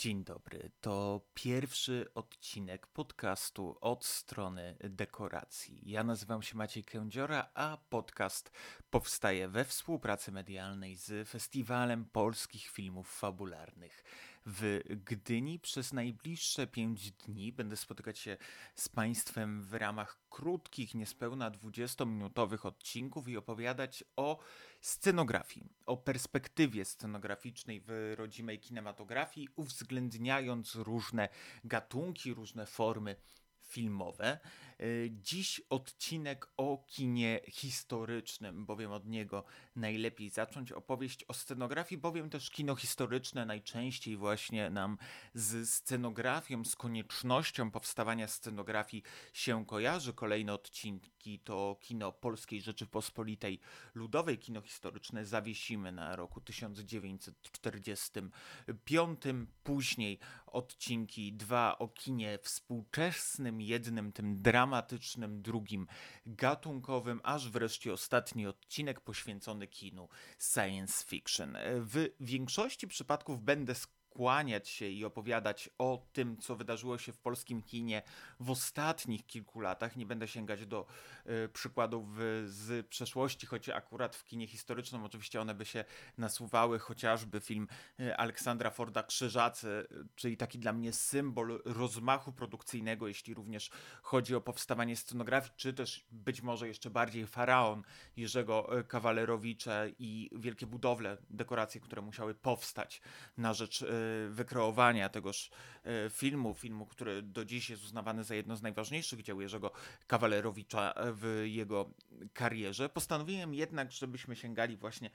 Dzień dobry. To pierwszy odcinek podcastu od strony dekoracji. Ja nazywam się Maciej Kędziora, a podcast powstaje we współpracy medialnej z Festiwalem Polskich Filmów Fabularnych w Gdyni. Przez najbliższe pięć dni będę spotykać się z Państwem w ramach krótkich, niespełna 20-minutowych odcinków i opowiadać o scenografii, o perspektywie scenograficznej w rodzimej kinematografii, uwzględniając różne gatunki, różne formy filmowe. E, dziś odcinek o kinie historycznym, bowiem od niego najlepiej zacząć opowieść o scenografii, bowiem też kino historyczne najczęściej właśnie nam z scenografią, z koniecznością powstawania scenografii się kojarzy. Kolejne odcinki to kino Polskiej Rzeczypospolitej Ludowej, kino historyczne zawiesimy na roku 1945. Później odcinki dwa o kinie współczesnym, jednym tym dramatycznym, drugim gatunkowym, aż wreszcie ostatni odcinek poświęcony kinu science fiction. W większości przypadków będę skłaniać się i opowiadać o tym, co wydarzyło się w polskim kinie w ostatnich kilku latach. Nie będę sięgać do y, przykładów z przeszłości, choć akurat w kinie historycznym oczywiście one by się nasuwały, chociażby film y, Aleksandra Forda Krzyżacy, czyli taki dla mnie symbol rozmachu produkcyjnego, jeśli również chodzi o powstawanie scenografii, czy też być może jeszcze bardziej Faraon Jerzego Kawalerowicza i wielkie budowle, dekoracje, które musiały powstać na rzecz y, wykreowania tegoż e, filmu, filmu, który do dziś jest uznawany za jedno z najważniejszych dzieł Jerzego Kawalerowicza w jego karierze. Postanowiłem jednak, żebyśmy sięgali właśnie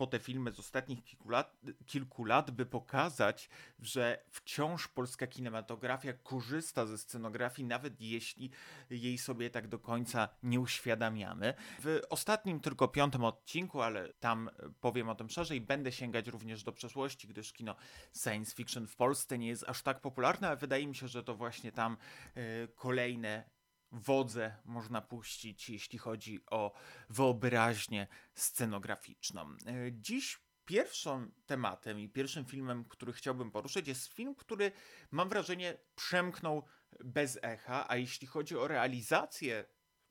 po te filmy z ostatnich kilku lat, kilku lat, by pokazać, że wciąż polska kinematografia korzysta ze scenografii, nawet jeśli jej sobie tak do końca nie uświadamiamy. W ostatnim, tylko piątym odcinku, ale tam powiem o tym szerzej, będę sięgać również do przeszłości, gdyż kino science fiction w Polsce nie jest aż tak popularne, ale wydaje mi się, że to właśnie tam y, kolejne wodze można puścić, jeśli chodzi o wyobraźnię scenograficzną. E, dziś pierwszym tematem i pierwszym filmem, który chciałbym poruszyć, jest film, który mam wrażenie przemknął bez echa, a jeśli chodzi o realizację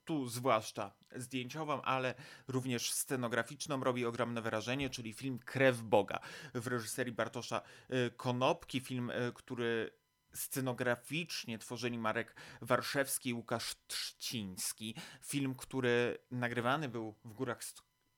tu zwłaszcza zdjęciową, ale również scenograficzną robi ogromne wrażenie, czyli film Krew Boga w reżyserii Bartosza e, Konopki, film, e, który scenograficznie tworzyli Marek Warszewski i Łukasz Trzciński. Film, który nagrywany był w górach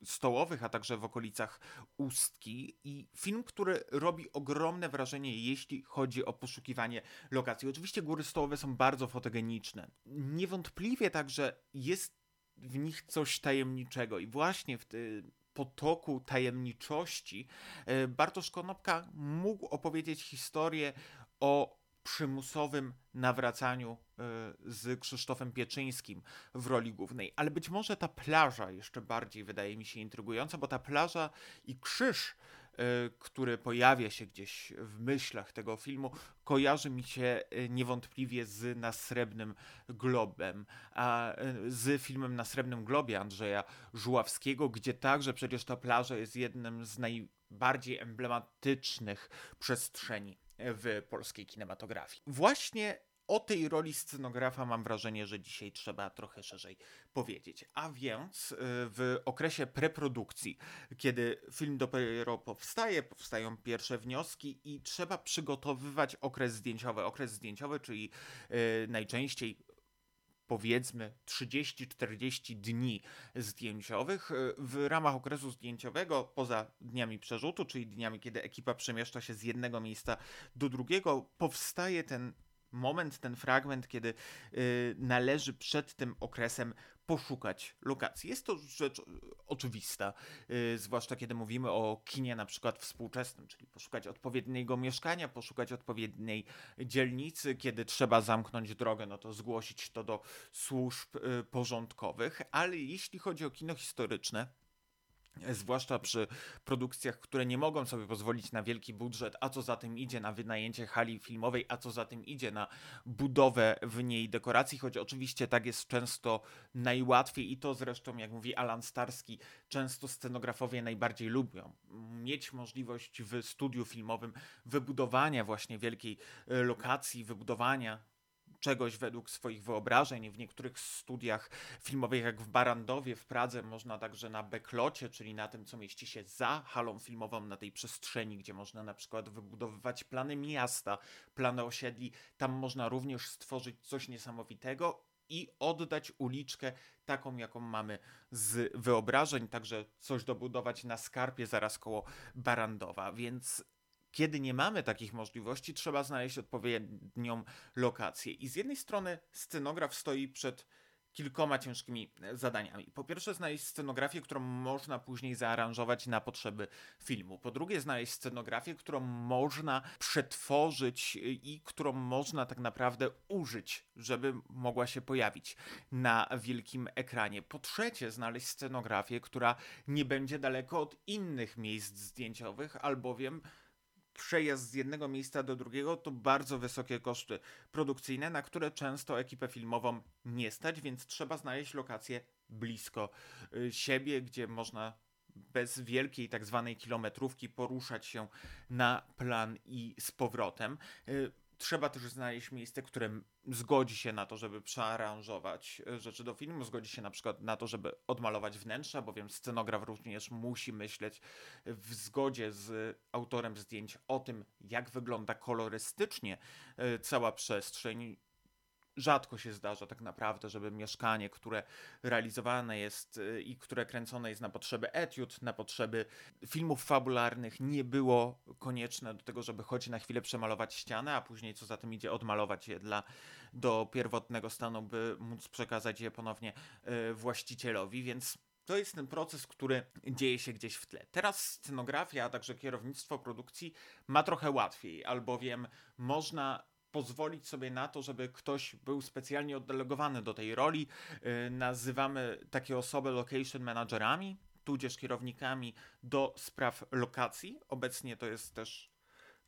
stołowych, a także w okolicach Ustki i film, który robi ogromne wrażenie, jeśli chodzi o poszukiwanie lokacji. Oczywiście góry stołowe są bardzo fotogeniczne. Niewątpliwie także jest w nich coś tajemniczego i właśnie w tym potoku tajemniczości e, Bartosz Konopka mógł opowiedzieć historię o przymusowym nawracaniu e, z Krzysztofem Pieczyńskim w roli głównej. Ale być może ta plaża jeszcze bardziej wydaje mi się intrygująca, bo ta plaża i krzyż, e, który pojawia się gdzieś w myślach tego filmu, kojarzy mi się e, niewątpliwie z Na Srebrnym Globem, a z filmem Na Srebrnym Globie Andrzeja Żuławskiego, gdzie także przecież ta plaża jest jednym z najbardziej emblematycznych przestrzeni w polskiej kinematografii. Właśnie o tej roli scenografa mam wrażenie, że dzisiaj trzeba trochę szerzej powiedzieć. A więc y, w okresie preprodukcji, kiedy film dopiero powstaje, powstają pierwsze wnioski i trzeba przygotowywać okres zdjęciowy. Okres zdjęciowy, czyli y, najczęściej powiedzmy 30-40 dni zdjęciowych. E, w ramach okresu zdjęciowego, poza dniami przerzutu, czyli dniami, kiedy ekipa przemieszcza się z jednego miejsca do drugiego, powstaje ten moment, ten fragment, kiedy y, należy przed tym okresem poszukać lokacji. Jest to rzecz oczywista, y, zwłaszcza kiedy mówimy o kinie na przykład współczesnym, czyli poszukać odpowiedniego mieszkania, poszukać odpowiedniej dzielnicy, kiedy trzeba zamknąć drogę, no to zgłosić to do służb y, porządkowych, ale jeśli chodzi o kino historyczne, zwłaszcza przy produkcjach, które nie mogą sobie pozwolić na wielki budżet, a co za tym idzie na wynajęcie hali filmowej, a co za tym idzie na budowę w niej dekoracji, choć oczywiście tak jest często najłatwiej i to zresztą, jak mówi Alan Starski, często scenografowie najbardziej lubią. Mieć możliwość w studiu filmowym wybudowania właśnie wielkiej lokacji, wybudowania czegoś według swoich wyobrażeń. W niektórych studiach filmowych, jak w Barandowie w Pradze, można także na backlocie, czyli na tym, co mieści się za halą filmową, na tej przestrzeni, gdzie można na przykład wybudowywać plany miasta, plany osiedli, tam można również stworzyć coś niesamowitego i oddać uliczkę taką, jaką mamy z wyobrażeń, także coś dobudować na skarpie zaraz koło Barandowa, więc kiedy nie mamy takich możliwości, trzeba znaleźć odpowiednią lokację. I z jednej strony scenograf stoi przed kilkoma ciężkimi zadaniami. Po pierwsze, znaleźć scenografię, którą można później zaaranżować na potrzeby filmu. Po drugie, znaleźć scenografię, którą można przetworzyć i którą można tak naprawdę użyć, żeby mogła się pojawić na wielkim ekranie. Po trzecie, znaleźć scenografię, która nie będzie daleko od innych miejsc zdjęciowych, albowiem przejazd z jednego miejsca do drugiego to bardzo wysokie koszty produkcyjne, na które często ekipę filmową nie stać, więc trzeba znaleźć lokację blisko y, siebie, gdzie można bez wielkiej tak zwanej kilometrówki poruszać się na plan i z powrotem. Trzeba też znaleźć miejsce, które zgodzi się na to, żeby przearanżować e, rzeczy do filmu, zgodzi się na przykład na to, żeby odmalować wnętrza, bowiem scenograf również musi myśleć w zgodzie z autorem zdjęć o tym, jak wygląda kolorystycznie e, cała przestrzeń rzadko się zdarza tak naprawdę, żeby mieszkanie, które realizowane jest y, i które kręcone jest na potrzeby etiud, na potrzeby filmów fabularnych, nie było konieczne do tego, żeby choć na chwilę przemalować ścianę, a później co za tym idzie odmalować je dla, do pierwotnego stanu, by móc przekazać je ponownie y, właścicielowi, więc to jest ten proces, który dzieje się gdzieś w tle. Teraz scenografia, a także kierownictwo produkcji ma trochę łatwiej, albowiem można pozwolić sobie na to, żeby ktoś był specjalnie oddelegowany do tej roli. Y, nazywamy takie osoby location managerami, tudzież kierownikami do spraw lokacji. Obecnie to jest też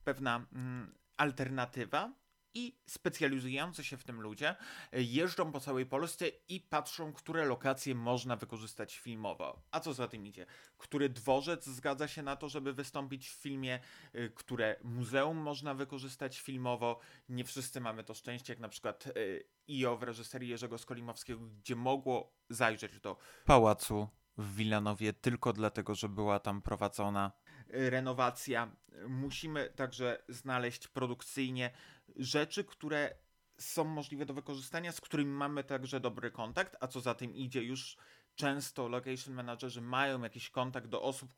pewna mm, alternatywa i specjalizujący się w tym ludzie jeżdżą po całej Polsce i patrzą, które lokacje można wykorzystać filmowo. A co za tym idzie? Który dworzec zgadza się na to, żeby wystąpić w filmie, y, które muzeum można wykorzystać filmowo. Nie wszyscy mamy to szczęście, jak na przykład y, IO w reżyserii Jerzego Skolimowskiego, gdzie mogło zajrzeć do pałacu w Wilanowie tylko dlatego, że była tam prowadzona renowacja. Musimy także znaleźć produkcyjnie rzeczy, które są możliwe do wykorzystania, z którymi mamy także dobry kontakt, a co za tym idzie już często location managerzy mają jakiś kontakt do osób,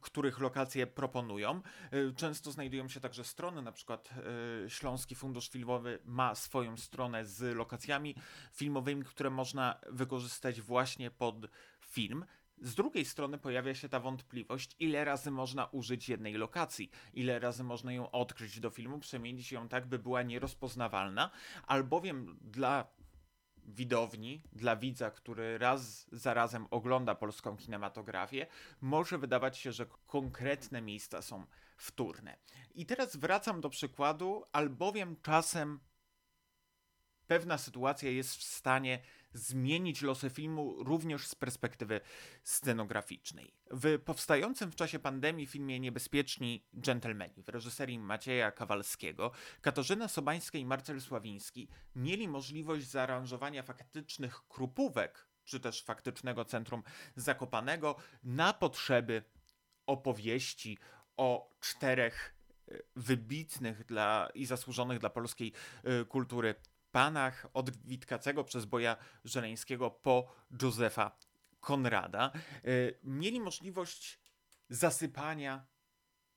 których lokacje proponują. Często znajdują się także strony, na przykład e, Śląski Fundusz Filmowy ma swoją stronę z lokacjami filmowymi, które można wykorzystać właśnie pod film. Z drugiej strony pojawia się ta wątpliwość, ile razy można użyć jednej lokacji, ile razy można ją odkryć do filmu, przemienić ją tak, by była nierozpoznawalna, albowiem dla widowni, dla widza, który raz za razem ogląda polską kinematografię, może wydawać się, że konkretne miejsca są wtórne. I teraz wracam do przykładu, albowiem czasem pewna sytuacja jest w stanie zmienić losy filmu również z perspektywy scenograficznej. W powstającym w czasie pandemii filmie Niebezpieczni Dżentelmeni w reżyserii Macieja Kawalskiego Katarzyna Sobańska i Marcel Sławiński mieli możliwość zaaranżowania faktycznych krupówek czy też faktycznego centrum Zakopanego na potrzeby opowieści o czterech e, wybitnych dla, i zasłużonych dla polskiej e, kultury panach od Witkacego przez Boja Żeleńskiego po Józefa Konrada, e, mieli możliwość zasypania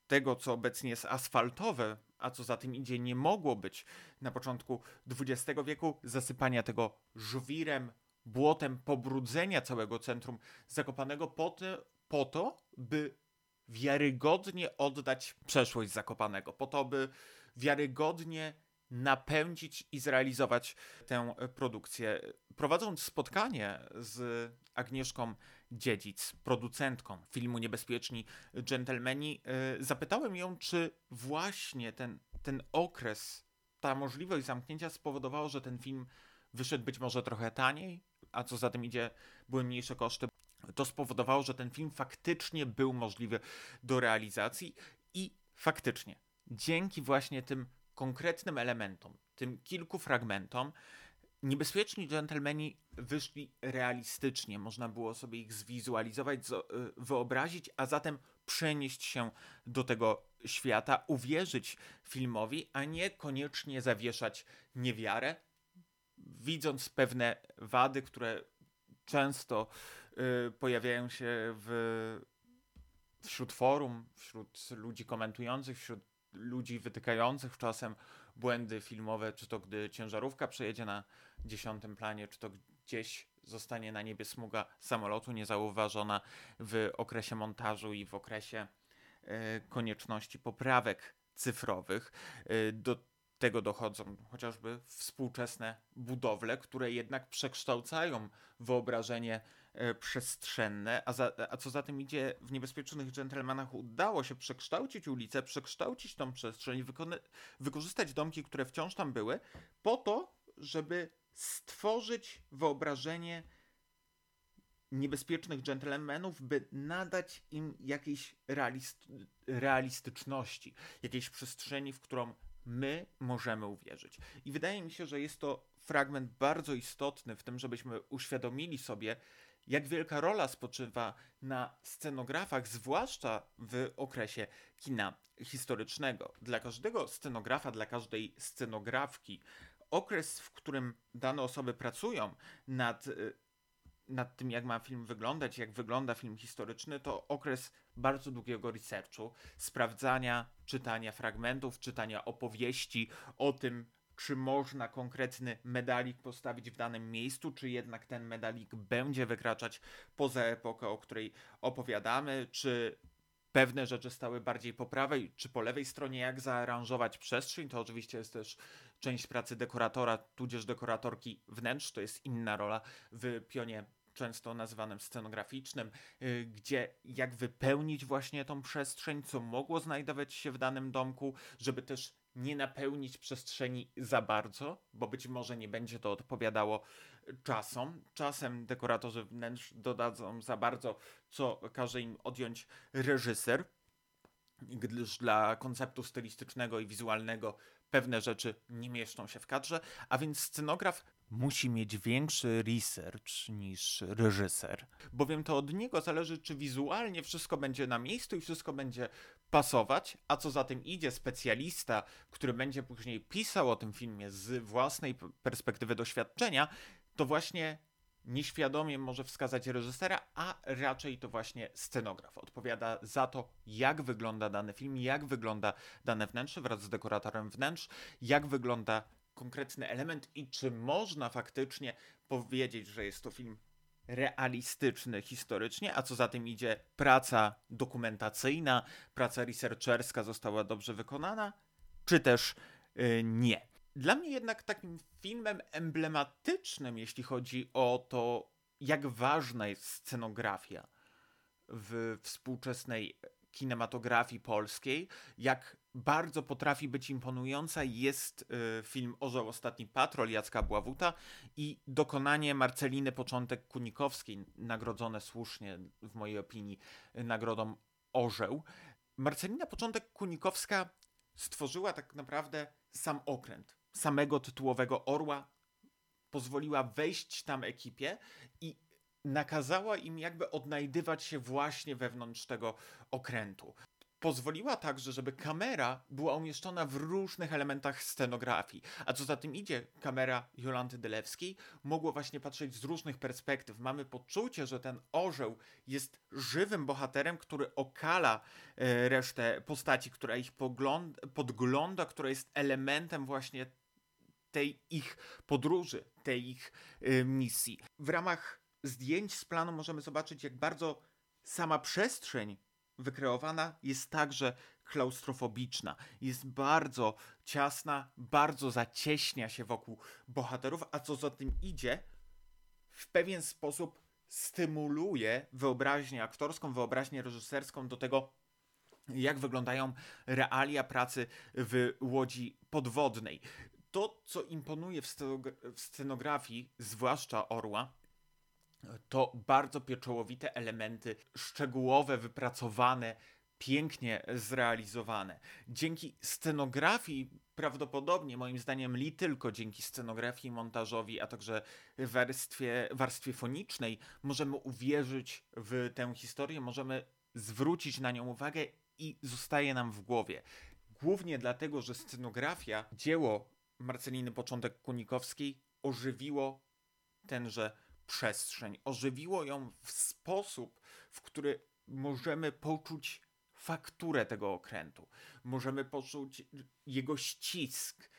tego, co obecnie jest asfaltowe, a co za tym idzie, nie mogło być na początku XX wieku, zasypania tego żwirem, błotem, pobrudzenia całego centrum Zakopanego po, po to, by wiarygodnie oddać przeszłość Zakopanego, po to, by wiarygodnie napędzić i zrealizować tę produkcję. Prowadząc spotkanie z Agnieszką Dziedzic, producentką filmu Niebezpieczni Dżentelmeni, yy, zapytałem ją, czy właśnie ten, ten okres, ta możliwość zamknięcia spowodowało, że ten film wyszedł być może trochę taniej, a co za tym idzie, były mniejsze koszty. To spowodowało, że ten film faktycznie był możliwy do realizacji i faktycznie dzięki właśnie tym konkretnym elementom, tym kilku fragmentom, niebezpieczni dżentelmeni wyszli realistycznie. Można było sobie ich zwizualizować, y, wyobrazić, a zatem przenieść się do tego świata, uwierzyć filmowi, a nie koniecznie zawieszać niewiarę, widząc pewne wady, które często y, pojawiają się w, wśród forum, wśród ludzi komentujących, wśród ludzi wytykających czasem błędy filmowe, czy to gdy ciężarówka przejedzie na dziesiątym planie, czy to gdzieś zostanie na niebie smuga samolotu niezauważona w okresie montażu i w okresie y, konieczności poprawek cyfrowych. Y, do tego dochodzą chociażby współczesne budowle, które jednak przekształcają wyobrażenie e, przestrzenne, a, za, a co za tym idzie, w Niebezpiecznych Dżentelmenach udało się przekształcić ulicę, przekształcić tą przestrzeń, wykorzystać domki, które wciąż tam były, po to, żeby stworzyć wyobrażenie niebezpiecznych dżentelmenów, by nadać im jakiejś realist realistyczności, jakiejś przestrzeni, w którą my możemy uwierzyć. I wydaje mi się, że jest to fragment bardzo istotny w tym, żebyśmy uświadomili sobie, jak wielka rola spoczywa na scenografach, zwłaszcza w okresie kina historycznego. Dla każdego scenografa, dla każdej scenografki, okres, w którym dane osoby pracują nad y, nad tym, jak ma film wyglądać, jak wygląda film historyczny, to okres bardzo długiego researchu, sprawdzania, czytania fragmentów, czytania opowieści o tym, czy można konkretny medalik postawić w danym miejscu, czy jednak ten medalik będzie wykraczać poza epokę, o której opowiadamy, czy pewne rzeczy stały bardziej po prawej czy po lewej stronie, jak zaaranżować przestrzeń. To oczywiście jest też część pracy dekoratora, tudzież dekoratorki wnętrz, to jest inna rola w pionie często nazywanym scenograficznym, y, gdzie jak wypełnić właśnie tą przestrzeń, co mogło znajdować się w danym domku, żeby też nie napełnić przestrzeni za bardzo, bo być może nie będzie to odpowiadało czasom. Czasem dekoratorzy wnętrz dodadzą za bardzo, co każe im odjąć reżyser, gdyż dla konceptu stylistycznego i wizualnego pewne rzeczy nie mieszczą się w kadrze, a więc scenograf musi mieć większy research niż reżyser, bowiem to od niego zależy, czy wizualnie wszystko będzie na miejscu i wszystko będzie pasować, a co za tym idzie, specjalista, który będzie później pisał o tym filmie z własnej perspektywy doświadczenia, to właśnie nieświadomie może wskazać reżysera, a raczej to właśnie scenograf. Odpowiada za to, jak wygląda dany film, jak wygląda dane wnętrze wraz z dekoratorem wnętrz, jak wygląda konkretny element i czy można faktycznie powiedzieć, że jest to film realistyczny historycznie, a co za tym idzie, praca dokumentacyjna, praca researcherska została dobrze wykonana, czy też yy, nie. Dla mnie jednak takim filmem emblematycznym, jeśli chodzi o to, jak ważna jest scenografia w współczesnej kinematografii polskiej, jak bardzo potrafi być imponująca jest y, film Orzeł Ostatni Patrol Jacka Bławuta i dokonanie Marceliny Początek Kunikowskiej, nagrodzone słusznie w mojej opinii nagrodą Orzeł. Marcelina Początek Kunikowska stworzyła tak naprawdę sam okręt, samego tytułowego orła, pozwoliła wejść tam ekipie i nakazała im jakby odnajdywać się właśnie wewnątrz tego okrętu. Pozwoliła także, żeby kamera była umieszczona w różnych elementach scenografii. A co za tym idzie, kamera Jolanty Dylewskiej mogła właśnie patrzeć z różnych perspektyw. Mamy poczucie, że ten orzeł jest żywym bohaterem, który okala e, resztę postaci, która ich podgląda, która jest elementem właśnie tej ich podróży, tej ich y, misji. W ramach zdjęć z planu możemy zobaczyć, jak bardzo sama przestrzeń wykreowana jest także klaustrofobiczna. Jest bardzo ciasna, bardzo zacieśnia się wokół bohaterów, a co za tym idzie, w pewien sposób stymuluje wyobraźnię aktorską, wyobraźnię reżyserską do tego, jak wyglądają realia pracy w łodzi podwodnej. To, co imponuje w, scenografii, zwłaszcza Orła, to bardzo pieczołowite elementy, szczegółowe, wypracowane, pięknie zrealizowane. Dzięki scenografii, prawdopodobnie moim zdaniem li tylko dzięki scenografii, montażowi, a także warstwie, warstwie fonicznej, możemy uwierzyć w tę historię, możemy zwrócić na nią uwagę i zostaje nam w głowie. Głównie dlatego, że scenografia, dzieło Marceliny Początek Kunikowskiej ożywiło tenże przestrzeń, ożywiło ją w sposób, w który możemy poczuć fakturę tego okrętu, możemy poczuć jego ścisk.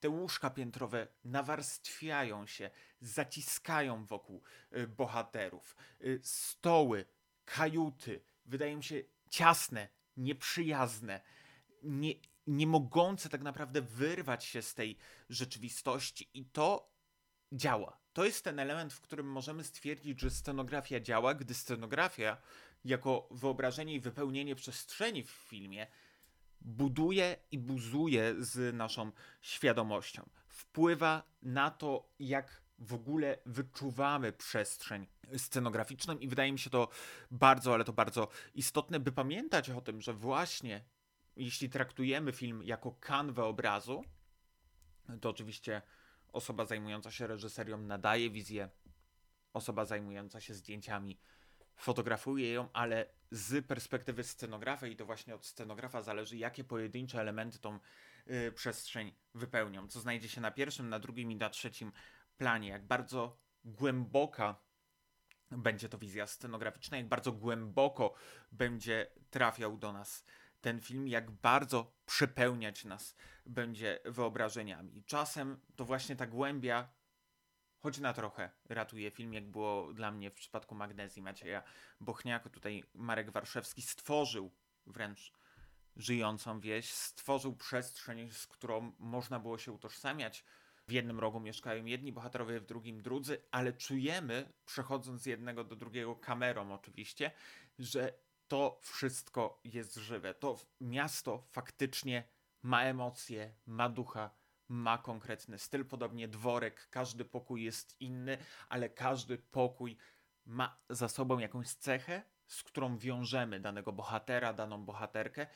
Te łóżka piętrowe nawarstwiają się, zaciskają wokół y, bohaterów. Y, stoły, kajuty wydają się ciasne, nieprzyjazne, nie, nie mogące tak naprawdę wyrwać się z tej rzeczywistości, i to działa. To jest ten element, w którym możemy stwierdzić, że scenografia działa, gdy scenografia, jako wyobrażenie i wypełnienie przestrzeni w filmie, buduje i buzuje z naszą świadomością. Wpływa na to, jak w ogóle wyczuwamy przestrzeń scenograficzną i wydaje mi się to bardzo, ale to bardzo istotne, by pamiętać o tym, że właśnie jeśli traktujemy film jako kanwę obrazu, to oczywiście osoba zajmująca się reżyserią nadaje wizję, osoba zajmująca się zdjęciami fotografuje ją, ale z perspektywy scenografa i to właśnie od scenografa zależy, jakie pojedyncze elementy tą y, przestrzeń wypełnią, co znajdzie się na pierwszym, na drugim i na trzecim planie, jak bardzo głęboka będzie to wizja scenograficzna, jak bardzo głęboko będzie trafiał do nas ten film, jak bardzo przepełniać nas będzie wyobrażeniami. Czasem to właśnie ta głębia, choć na trochę, ratuje film, jak było dla mnie w przypadku Magnezji Macieja Bochniaka. Tutaj Marek Warszewski stworzył wręcz żyjącą wieś, stworzył przestrzeń, z którą można było się utożsamiać. W jednym rogu mieszkają jedni bohaterowie, w drugim drudzy, ale czujemy, przechodząc z jednego do drugiego kamerą oczywiście, że to wszystko jest żywe. To miasto faktycznie ma emocje, ma ducha, ma konkretny styl. Podobnie dworek, każdy pokój jest inny, ale każdy pokój ma za sobą jakąś cechę, z którą wiążemy danego bohatera, daną bohaterkę,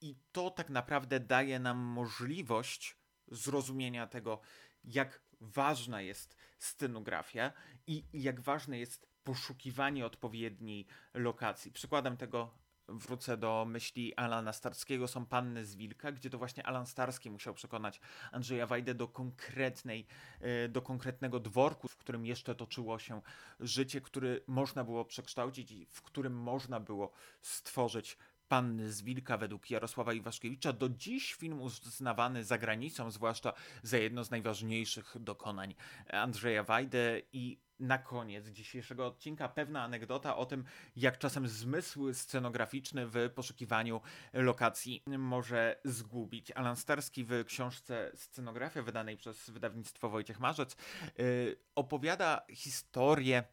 i to tak naprawdę daje nam możliwość zrozumienia tego, jak ważna jest scenografia i jak ważne jest poszukiwanie odpowiedniej lokacji. Przykładem tego wrócę do myśli Alana Starskiego, są Panny z Wilka, gdzie to właśnie Alan Starski musiał przekonać Andrzeja Wajdę do konkretnej, e, do konkretnego dworku, w którym jeszcze toczyło się życie, który można było przekształcić i w którym można było stworzyć Panny z Wilka według Jarosława Iwaszkiewicza, do dziś film uznawany za granicą, zwłaszcza za jedno z najważniejszych dokonań Andrzeja Wajdy i na koniec dzisiejszego odcinka pewna anegdota o tym, jak czasem zmysł scenograficzny w poszukiwaniu lokacji może zgubić. Alan Starski w książce Scenografia, wydanej przez wydawnictwo Wojciech Marzec, yy, opowiada historię,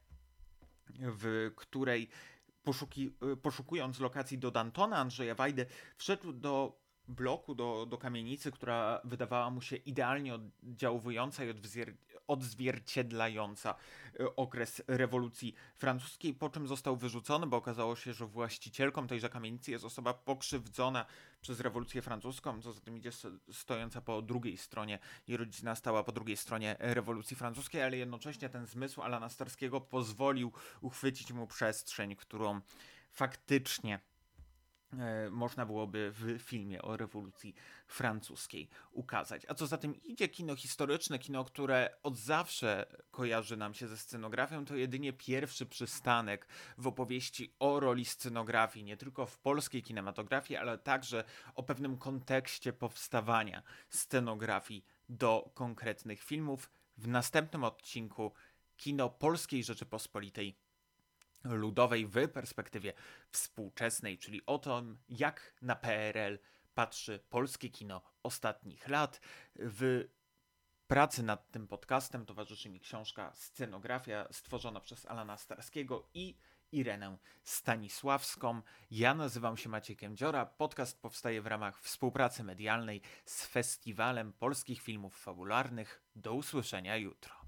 w której poszuki, yy, poszukując lokacji do Dantona Andrzeja Wajdy, wszedł do bloku, do, do kamienicy, która wydawała mu się idealnie oddziaływująca i odzwierciedlająca e, okres rewolucji francuskiej, po czym został wyrzucony, bo okazało się, że właścicielką tejże kamienicy jest osoba pokrzywdzona przez rewolucję francuską, co za tym idzie stojąca po drugiej stronie, jej rodzina stała po drugiej stronie rewolucji francuskiej, ale jednocześnie ten zmysł Alana Starskiego pozwolił uchwycić mu przestrzeń, którą faktycznie można byłoby w filmie o rewolucji francuskiej ukazać. A co za tym idzie, kino historyczne, kino, które od zawsze kojarzy nam się ze scenografią, to jedynie pierwszy przystanek w opowieści o roli scenografii, nie tylko w polskiej kinematografii, ale także o pewnym kontekście powstawania scenografii do konkretnych filmów. W następnym odcinku kino Polskiej Rzeczypospolitej ludowej w perspektywie współczesnej, czyli o tym, jak na PRL patrzy polskie kino ostatnich lat w Pracy nad tym podcastem towarzyszy mi książka Scenografia stworzona przez Alana Starskiego i Irenę Stanisławską. Ja nazywam się Maciek Dziora. Podcast powstaje w ramach współpracy medialnej z Festiwalem Polskich Filmów Fabularnych. Do usłyszenia jutro.